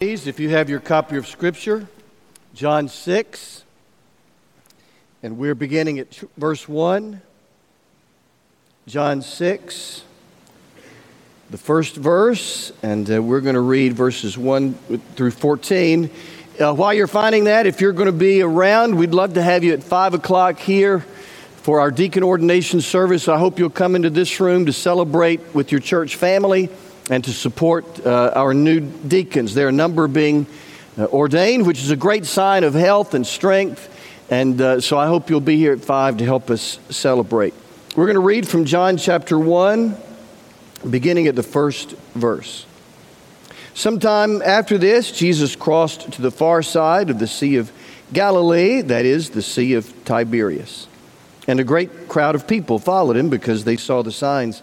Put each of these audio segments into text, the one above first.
Please, if you have your copy of Scripture, John 6, and we're beginning at verse 1. John 6, the first verse, and uh, we're going to read verses 1 through 14. Uh, while you're finding that, if you're going to be around, we'd love to have you at 5 o'clock here for our deacon ordination service. I hope you'll come into this room to celebrate with your church family and to support uh, our new deacons. There are a number being uh, ordained, which is a great sign of health and strength. And uh, so I hope you'll be here at 5 to help us celebrate. We're going to read from John chapter 1, beginning at the first verse. Sometime after this, Jesus crossed to the far side of the Sea of Galilee, that is, the Sea of Tiberias. And a great crowd of people followed him because they saw the signs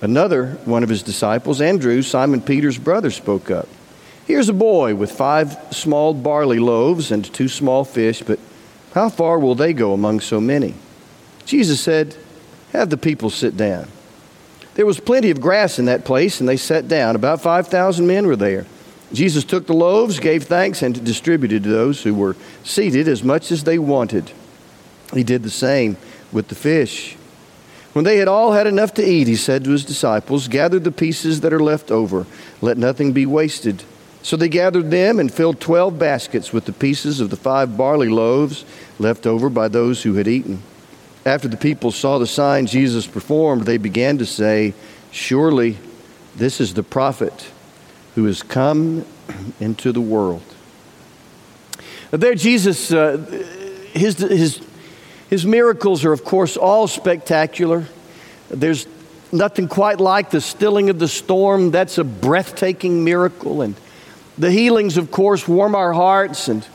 Another one of his disciples, Andrew, Simon Peter's brother, spoke up. Here's a boy with five small barley loaves and two small fish, but how far will they go among so many? Jesus said, Have the people sit down. There was plenty of grass in that place, and they sat down. About 5,000 men were there. Jesus took the loaves, gave thanks, and distributed to those who were seated as much as they wanted. He did the same with the fish. When they had all had enough to eat, he said to his disciples, Gather the pieces that are left over, let nothing be wasted. So they gathered them and filled twelve baskets with the pieces of the five barley loaves left over by those who had eaten. After the people saw the sign Jesus performed, they began to say, Surely this is the prophet who has come into the world. There, Jesus, uh, his, his his miracles are, of course, all spectacular. There's nothing quite like the stilling of the storm. That's a breathtaking miracle. And the healings, of course, warm our hearts, and,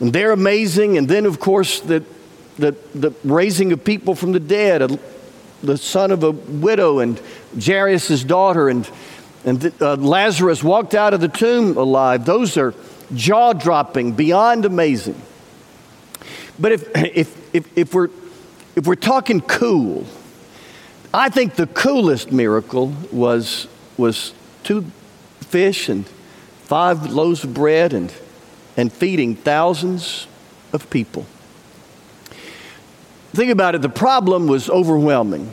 and they're amazing. And then, of course, the, the, the raising of people from the dead, a, the son of a widow, and Jairus' daughter, and, and uh, Lazarus walked out of the tomb alive. Those are jaw dropping, beyond amazing. But if, if, if, if, we're, if we're talking cool, I think the coolest miracle was, was two fish and five loaves of bread and, and feeding thousands of people. Think about it, the problem was overwhelming.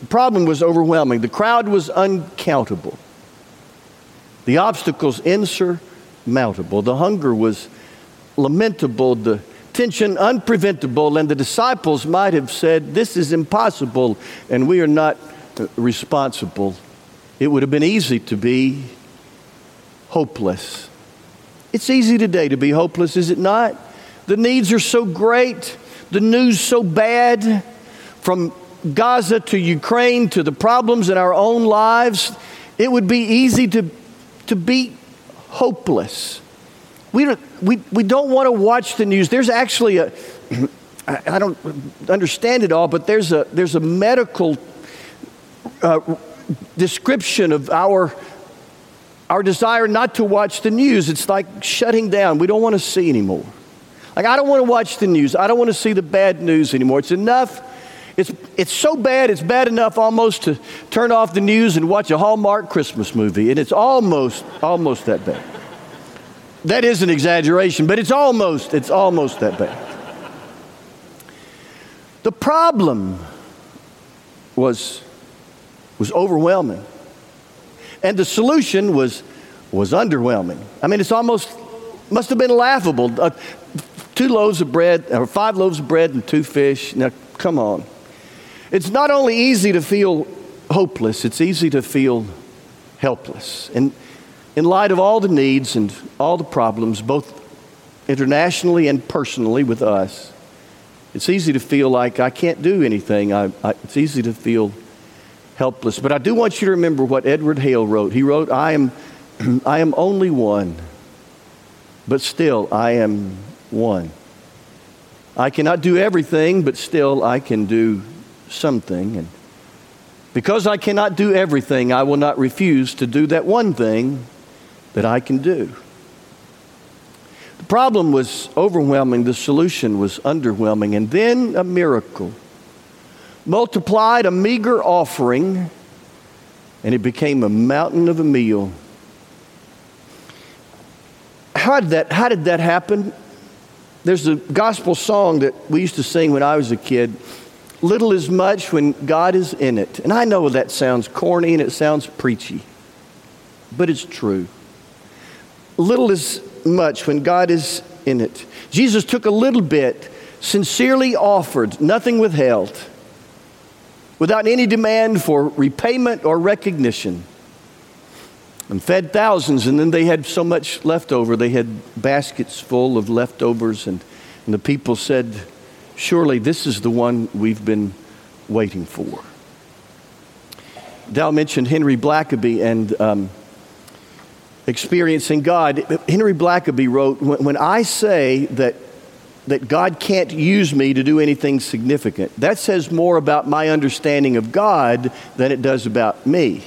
The problem was overwhelming. The crowd was uncountable. The obstacles insurmountable. The hunger was lamentable, the unpreventable, and the disciples might have said, This is impossible, and we are not uh, responsible. It would have been easy to be hopeless. It's easy today to be hopeless, is it not? The needs are so great, the news so bad, from Gaza to Ukraine to the problems in our own lives. It would be easy to, to be hopeless. We don't, we, we don't want to watch the news. There's actually a, I don't understand it all, but there's a, there's a medical uh, description of our, our desire not to watch the news. It's like shutting down. We don't want to see anymore. Like, I don't want to watch the news. I don't want to see the bad news anymore. It's enough. It's, it's so bad, it's bad enough almost to turn off the news and watch a Hallmark Christmas movie. And it's almost, almost that bad. That is an exaggeration, but it's almost, it's almost that bad. The problem was, was overwhelming. And the solution was, was underwhelming. I mean, it's almost, must have been laughable. Uh, two loaves of bread, or five loaves of bread and two fish. Now, come on. It's not only easy to feel hopeless, it's easy to feel helpless. And in light of all the needs and all the problems, both internationally and personally with us, it's easy to feel like I can't do anything. I, I, it's easy to feel helpless. But I do want you to remember what Edward Hale wrote. He wrote, I am I am only one, but still I am one. I cannot do everything, but still I can do something. And because I cannot do everything, I will not refuse to do that one thing that I can do. The problem was overwhelming, the solution was underwhelming, and then a miracle. Multiplied a meager offering, and it became a mountain of a meal. How did that, how did that happen? There's a gospel song that we used to sing when I was a kid little is much when God is in it. And I know that sounds corny and it sounds preachy, but it's true. Little is much when God is in it. Jesus took a little bit, sincerely offered, nothing withheld, without any demand for repayment or recognition and fed thousands, and then they had so much left over. They had baskets full of leftovers, and, and the people said, Surely this is the one we've been waiting for. Dal mentioned Henry Blackaby and um, experiencing God. Henry Blackaby wrote, When I say that that God can't use me to do anything significant. That says more about my understanding of God than it does about me.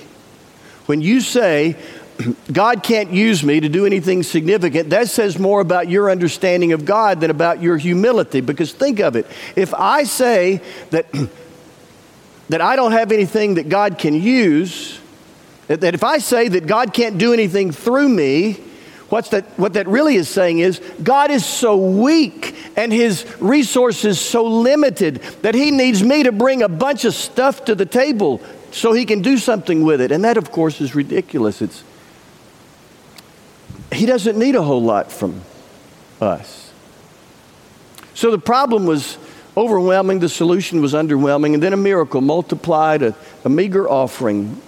When you say, God can't use me to do anything significant, that says more about your understanding of God than about your humility. Because think of it if I say that, that I don't have anything that God can use, that if I say that God can't do anything through me, What's that, what that really is saying is God is so weak and his resources so limited that he needs me to bring a bunch of stuff to the table so he can do something with it. And that, of course, is ridiculous. It's, he doesn't need a whole lot from us. So the problem was overwhelming, the solution was underwhelming, and then a miracle multiplied a, a meager offering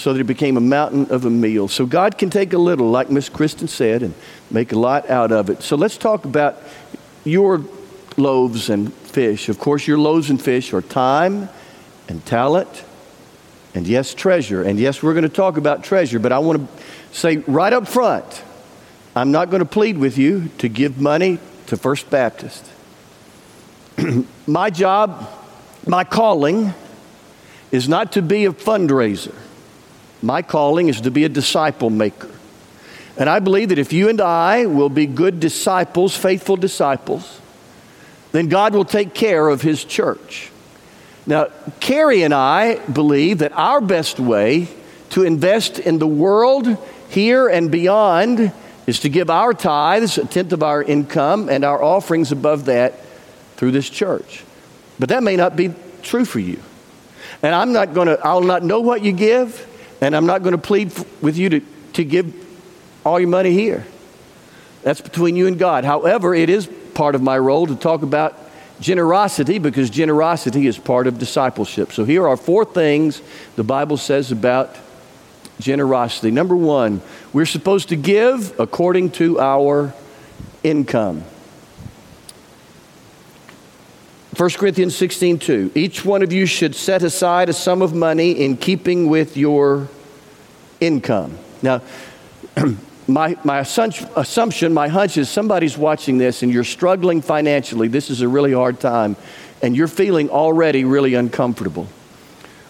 so that it became a mountain of a meal. So God can take a little, like Miss Kristen said, and make a lot out of it. So let's talk about your loaves and fish. Of course, your loaves and fish are time and talent and yes, treasure. And yes, we're going to talk about treasure, but I want to say right up front I'm not going to plead with you to give money to First Baptist. my job, my calling, is not to be a fundraiser. My calling is to be a disciple maker. And I believe that if you and I will be good disciples, faithful disciples, then God will take care of His church. Now, Carrie and I believe that our best way to invest in the world here and beyond is to give our tithes, a tenth of our income, and our offerings above that through this church. But that may not be true for you. And I'm not going to, I'll not know what you give, and I'm not going to plead with you to, to give all your money here. That's between you and God. However, it is part of my role to talk about generosity because generosity is part of discipleship. So here are four things the Bible says about generosity. Number one, we're supposed to give according to our income. 1 Corinthians 16, 2. Each one of you should set aside a sum of money in keeping with your income. Now, my, my assumption, my hunch is somebody's watching this and you're struggling financially. This is a really hard time, and you're feeling already really uncomfortable.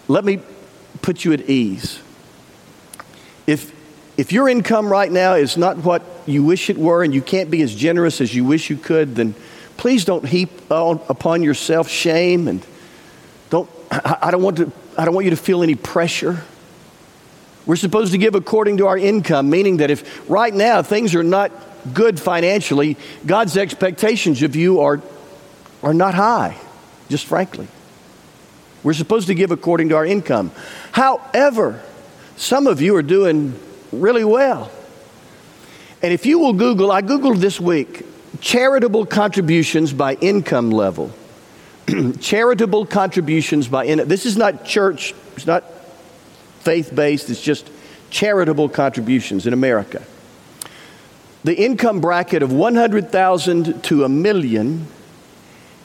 Let me put you at ease. If, if your income right now is not what you wish it were and you can't be as generous as you wish you could, then please don't heap upon yourself shame and don't, I don't want, to, I don't want you to feel any pressure. We're supposed to give according to our income, meaning that if right now things are not good financially, God's expectations of you are, are not high, just frankly. We're supposed to give according to our income. However, some of you are doing really well. And if you will Google, I Googled this week charitable contributions by income level. charitable contributions by in, this is not church, it's not faith based, it's just charitable contributions in America. The income bracket of 100,000 to a million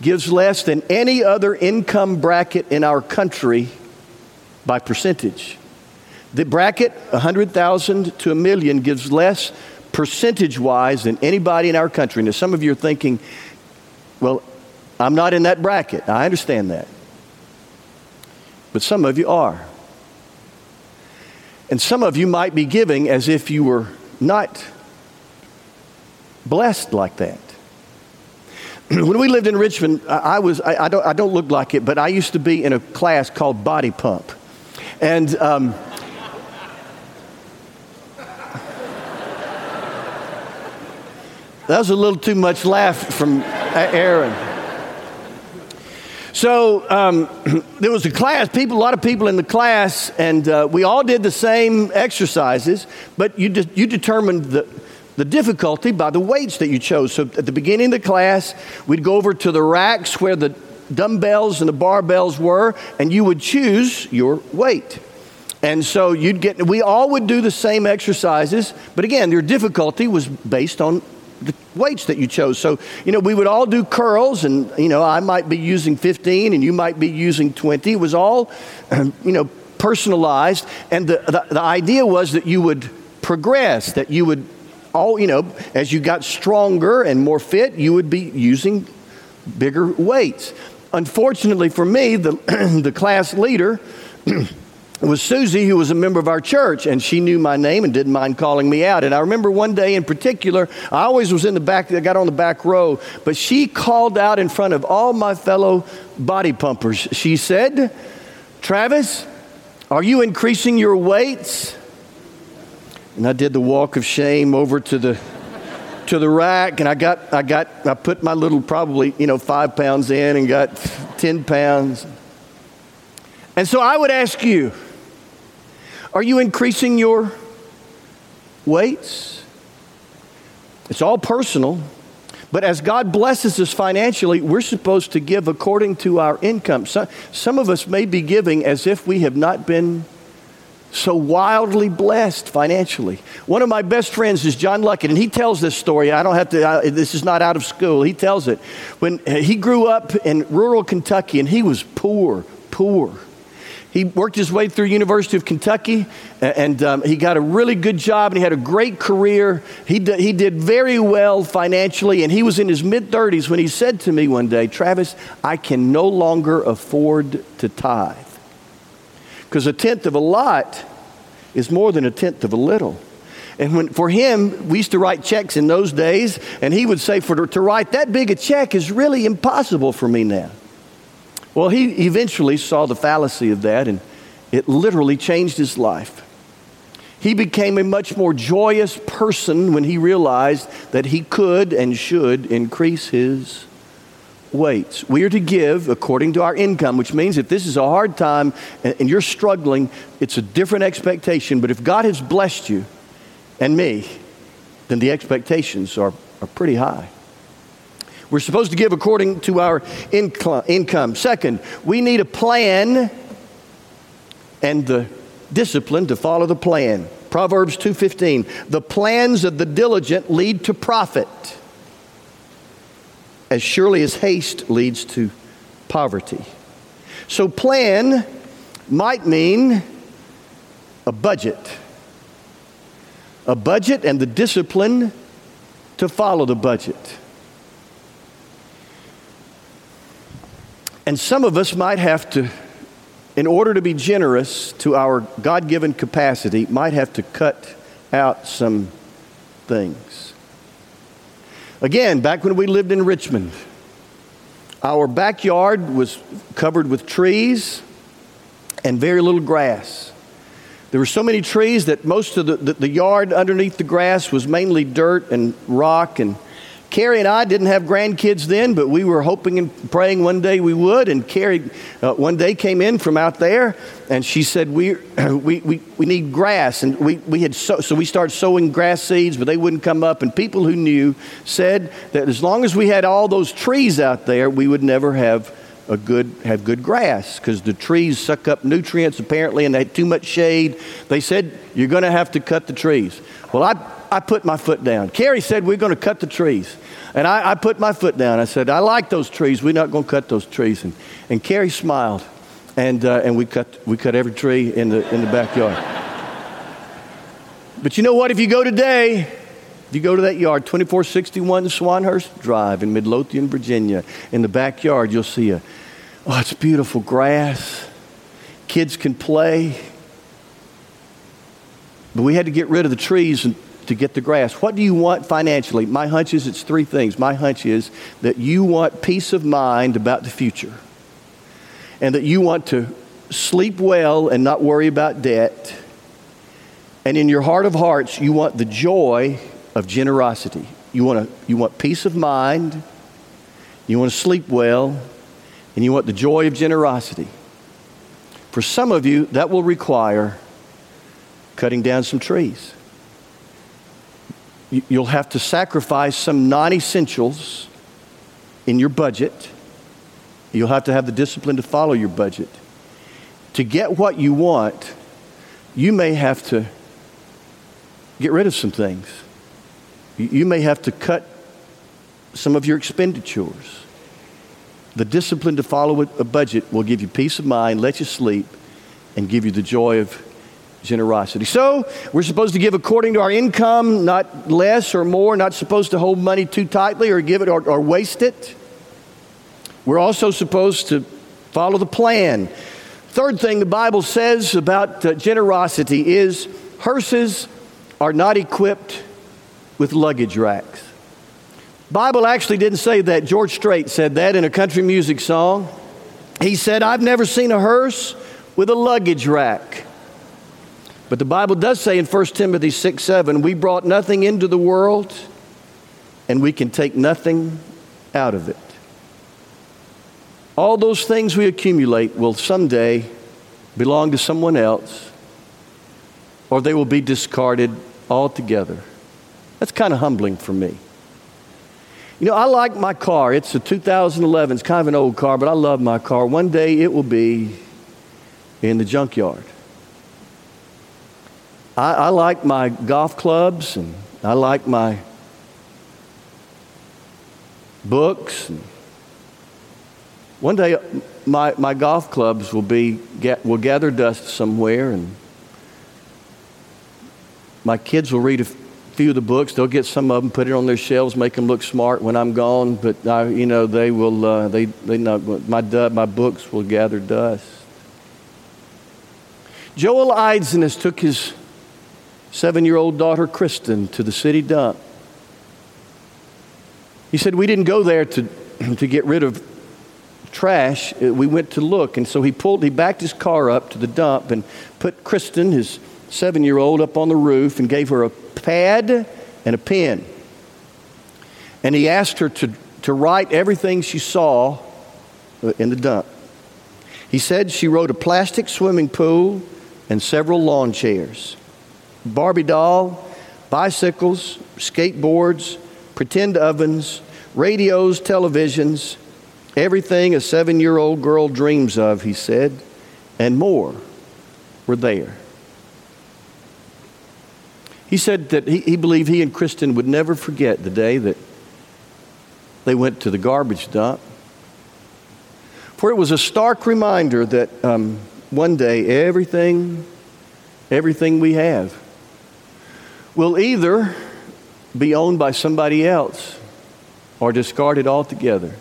gives less than any other income bracket in our country by percentage. The bracket, 100,000 to a million, gives less percentage wise than anybody in our country. Now, some of you are thinking, well, I'm not in that bracket. I understand that. But some of you are. And some of you might be giving as if you were not blessed like that. when we lived in Richmond, I, was, I, I, don't, I don't look like it, but I used to be in a class called Body Pump. And um, that was a little too much laugh from Aaron. So um, there was a class, people, a lot of people in the class, and uh, we all did the same exercises, but you, de- you determined the, the difficulty by the weights that you chose. So at the beginning of the class, we'd go over to the racks where the dumbbells and the barbells were, and you would choose your weight. And so you'd get, we all would do the same exercises, but again, your difficulty was based on the weights that you chose. So, you know, we would all do curls, and, you know, I might be using 15 and you might be using 20. It was all, um, you know, personalized. And the, the, the idea was that you would progress, that you would all, you know, as you got stronger and more fit, you would be using bigger weights. Unfortunately for me, the, the class leader was Susie, who was a member of our church, and she knew my name and didn't mind calling me out. And I remember one day in particular, I always was in the back, I got on the back row, but she called out in front of all my fellow body pumpers. She said, Travis, are you increasing your weights? And I did the walk of shame over to the to the rack and I got I got I put my little probably, you know, five pounds in and got ten pounds. And so I would ask you, are you increasing your weights? It's all personal. But as God blesses us financially, we're supposed to give according to our income. Some, some of us may be giving as if we have not been so wildly blessed financially. One of my best friends is John Luckett, and he tells this story. I don't have to, I, this is not out of school. He tells it. When he grew up in rural Kentucky, and he was poor, poor. He worked his way through University of Kentucky, and um, he got a really good job, and he had a great career. He, d- he did very well financially, and he was in his mid 30s when he said to me one day, Travis, I can no longer afford to tithe. Because a tenth of a lot is more than a tenth of a little. And when, for him, we used to write checks in those days, and he would say, for, to write that big a check is really impossible for me now. Well, he eventually saw the fallacy of that, and it literally changed his life. He became a much more joyous person when he realized that he could and should increase his weights. We are to give according to our income, which means if this is a hard time and you're struggling, it's a different expectation. But if God has blessed you and me, then the expectations are, are pretty high. We're supposed to give according to our income. Second, we need a plan and the discipline to follow the plan. Proverbs 2:15, "The plans of the diligent lead to profit." as surely as haste leads to poverty. So, plan might mean a budget, a budget and the discipline to follow the budget. And some of us might have to, in order to be generous to our God given capacity, might have to cut out some things. Again, back when we lived in Richmond, our backyard was covered with trees and very little grass. There were so many trees that most of the, the, the, yard underneath the grass was mainly dirt and rock and Carrie and I didn't have grandkids then, but we were hoping and praying one day we would. And Carrie uh, one day came in from out there and she said, We, we, we, we need grass. And we, we had so, so we started sowing grass seeds, but they wouldn't come up. And people who knew said that as long as we had all those trees out there, we would never have a good have good grass because the trees suck up nutrients apparently and they had too much shade. They said you're going to have to cut the trees. Well, I I put my foot down. Carrie said, We're going to cut the trees. And I, I, put my foot down. I said, I like those trees. We're not going to cut those trees. And, and Carrie smiled. And, uh, and we, cut, we cut every tree in the, in the backyard. But you know what? If you go today, you go to that yard, 2461 Swanhurst Drive in Midlothian, Virginia, in the backyard, you'll see a, oh, it's beautiful grass. Kids can play. But we had to get rid of the trees and, to get the grass. What do you want financially? My hunch is it's three things. My hunch is that you want peace of mind about the future, and that you want to sleep well and not worry about debt. And in your heart of hearts, you want the joy of generosity. You want, to, you want peace of mind, you want to sleep well, and you want the joy of generosity. For some of you, that will require cutting down some trees. You'll have to sacrifice some non essentials in your budget. You'll have to have the discipline to follow your budget. To get what you want, you may have to get rid of some things. You may have to cut some of your expenditures. The discipline to follow a budget will give you peace of mind, let you sleep, and give you the joy of generosity. So, we're supposed to give according to our income, not less or more, not supposed to hold money too tightly or give it or, or waste it. We're also supposed to follow the plan. Third thing the Bible says about uh, generosity is hearses are not equipped with luggage racks. Bible actually didn't say that. George Strait said that in a country music song. He said, I've never seen a hearse with a luggage rack. But the Bible does say in 1 Timothy 6 7, we brought nothing into the world and we can take nothing out of it. All those things we accumulate will someday belong to someone else or they will be discarded altogether. That's kind of humbling for me. You know, I like my car. It's a 2011. It's kind of an old car, but I love my car. One day it will be in the junkyard. I, I like my golf clubs and I like my books. One day my, my golf clubs will, be, get, will gather dust somewhere and my kids will read a few of the books. They'll get some of them, put it on their shelves, make them look smart when I'm gone. But I, you know, they will. Uh, they they know my my books will gather dust. Joel Eisenus took his seven-year-old daughter Kristen to the city dump. He said we didn't go there to to get rid of trash. We went to look, and so he pulled. He backed his car up to the dump and put Kristen, his seven year old up on the roof and gave her a pad and a pen. And he asked her to, to write everything she saw uh, in the dump. He said she wrote a plastic swimming pool and several lawn chairs, Barbie doll, bicycles, skateboards, pretend ovens, radios, televisions, everything a seven year old girl dreams of, he said, and more were there. He said that he, he believed he and Kristen would never forget the day that they went to the garbage dump. For it was a stark reminder that um, one day everything, everything we have will either be owned by somebody else or discarded altogether.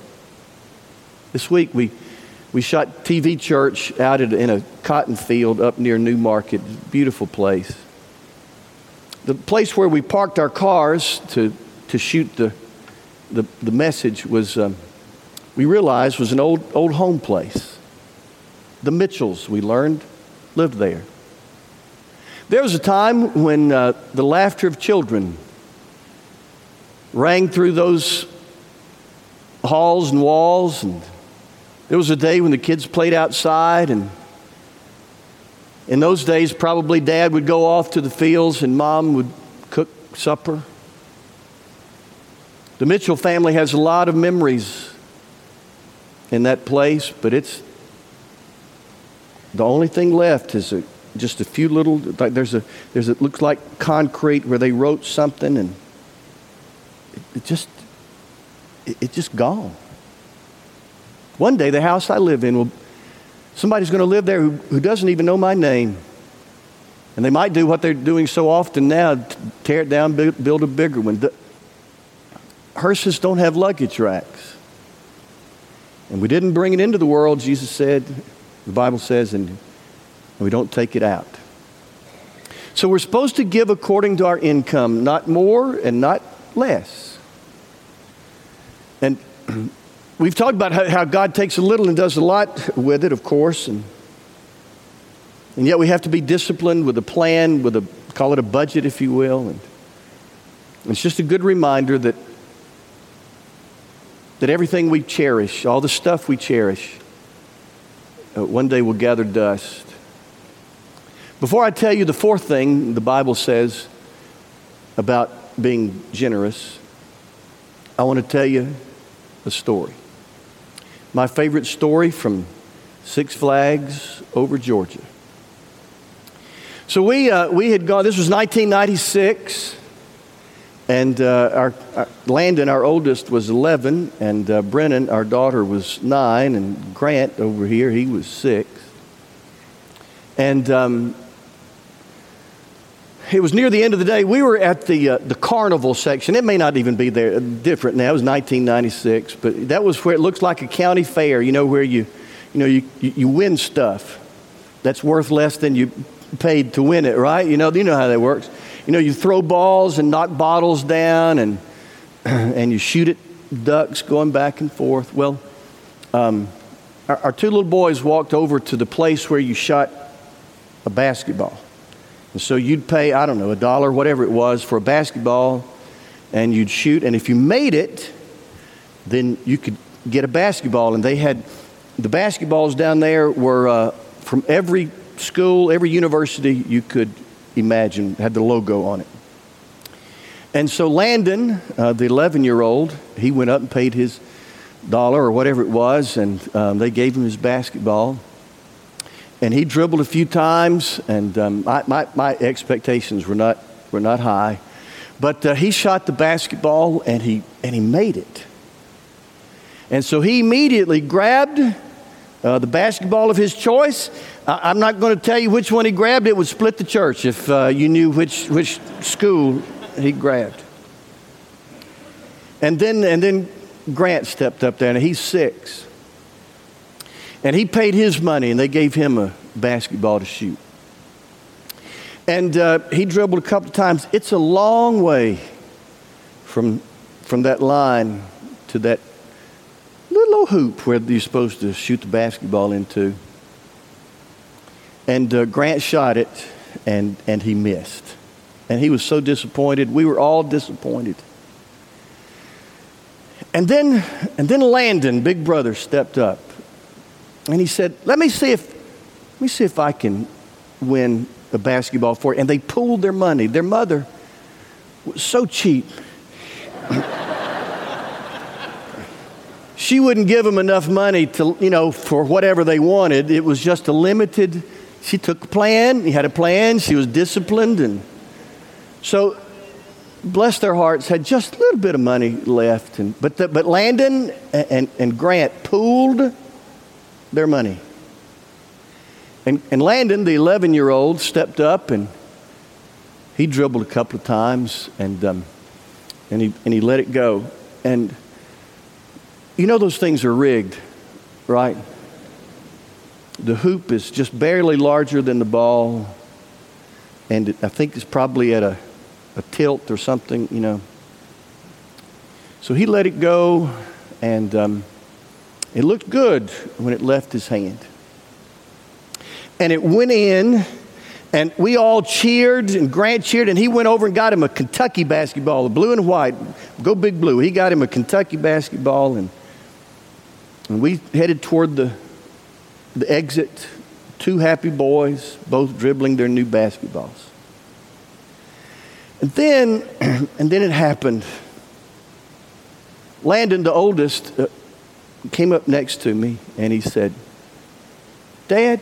This week we, we shot TV Church out in a cotton field up near Newmarket, beautiful place the place where we parked our cars to, to shoot the, the, the message was, um, we realized, was an old, old home place. The Mitchells, we learned, lived there. There was a time when uh, the laughter of children rang through those halls and walls, and there was a day when the kids played outside and in those days, probably dad would go off to the fields and mom would cook supper. The Mitchell family has a lot of memories in that place, but it's the only thing left is a, just a few little. Like there's a there's it looks like concrete where they wrote something and it, it just it, it just gone. One day, the house I live in will Somebody's going to live there who, who doesn't even know my name. And they might do what they're doing so often now tear it down, build a bigger one. The hearses don't have luggage racks. And we didn't bring it into the world, Jesus said, the Bible says, and we don't take it out. So we're supposed to give according to our income, not more and not less. And we've talked about how, God takes a little and does a lot with it, of course. And, and yet we have to be disciplined with a plan, with a, call it a budget, if you will. And it's just a good reminder that, that everything we cherish, all the stuff we cherish, uh, one day will gather dust. Before I tell you the fourth thing the Bible says about being generous, I want to tell you a story. My favorite story from Six Flags over Georgia. So we, uh, we had gone, this was 1996, and uh, our, our, Landon, our oldest, was 11, and uh, Brennan, our daughter, was 9, and Grant over here, he was 6. And um, it was near the end of the day. We were at the, uh, the carnival section. It may not even be there, different now. It was 1996, but that was where it looks like a county fair, you know, where you, you, know, you, you win stuff that's worth less than you paid to win it, right? You know, you know how that works. You know, you throw balls and knock bottles down and, and you shoot at ducks going back and forth. Well, um, our, our two little boys walked over to the place where you shot a basketball. And so you'd pay, I don't know, a dollar, whatever it was, for a basketball, and you'd shoot. And if you made it, then you could get a basketball. And they had the basketballs down there were uh, from every school, every university you could imagine, had the logo on it. And so Landon, uh, the 11 year old, he went up and paid his dollar or whatever it was, and um, they gave him his basketball and he dribbled a few times, and um, my, my, my, expectations were not, were not high. But uh, he shot the basketball, and he, and he made it. And so he immediately grabbed uh, the basketball of his choice. I, am not going to tell you which one he grabbed. It would split the church if uh, you knew which, which school he grabbed. And then, and then Grant stepped up there, and he's six. And he paid his money, and they gave him a basketball to shoot. And uh, he dribbled a couple of times. It's a long way from, from that line to that little hoop where you're supposed to shoot the basketball into. And uh, Grant shot it, and, and he missed. And he was so disappointed. We were all disappointed. And then, and then Landon, big brother, stepped up and he said, Let me see if, let me see if I can win a basketball for you. And they pooled their money. Their mother was so cheap. she wouldn't give them enough money to, you know, for whatever they wanted. It was just a limited, she took a plan, he had a plan, she was disciplined. And so, bless their hearts, had just a little bit of money left. And, but, the, but Landon and, and, and Grant pooled their money. And, and Landon, the 11 year old, stepped up and he dribbled a couple of times and, um, and, he, and he let it go. And you know, those things are rigged, right? The hoop is just barely larger than the ball, and I think it's probably at a, a tilt or something, you know. So he let it go, and um, it looked good when it left his hand. And it went in, and we all cheered, and Grant cheered, and he went over and got him a Kentucky basketball, a blue and white. Go Big Blue. He got him a Kentucky basketball, and, and we headed toward the, the exit. Two happy boys, both dribbling their new basketballs. And then, and then it happened. Landon, the oldest, uh, came up next to me and he said, Dad,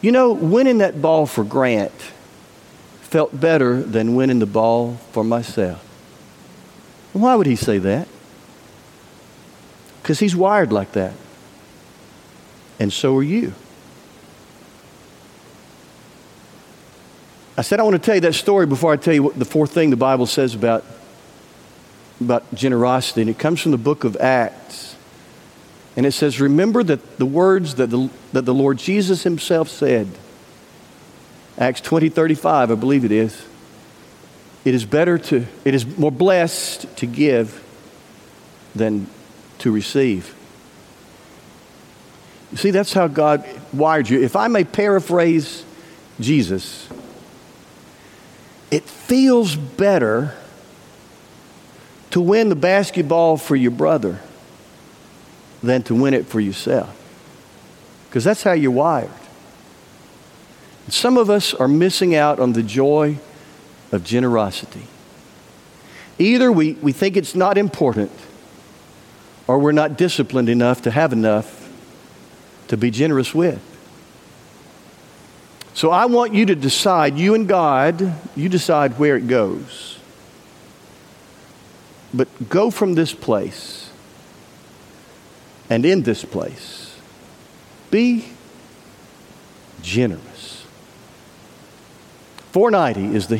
you know, winning that ball for Grant felt better than winning the ball for myself. Why would he say that? Because he's wired like that. And so are you. I said I want to tell you that story before I tell you what the fourth thing the Bible says about, about generosity. And it comes from the book of Acts. And it says, Remember that the words that the, that the Lord Jesus himself said. Acts 20, 35, I believe it is. It is better to, it is more blessed to give than to receive. You see, that's how God wired you. If I may paraphrase Jesus, it feels better to win the basketball for your brother than to win it for yourself. Because that's how you're wired. Some of us are missing out on the joy of generosity. Either we, we think it's not important, or we're not disciplined enough to have enough to be generous with. So I want you to decide, you and God, you decide where it goes. But go from this place and in this place. Be generous. 490 is the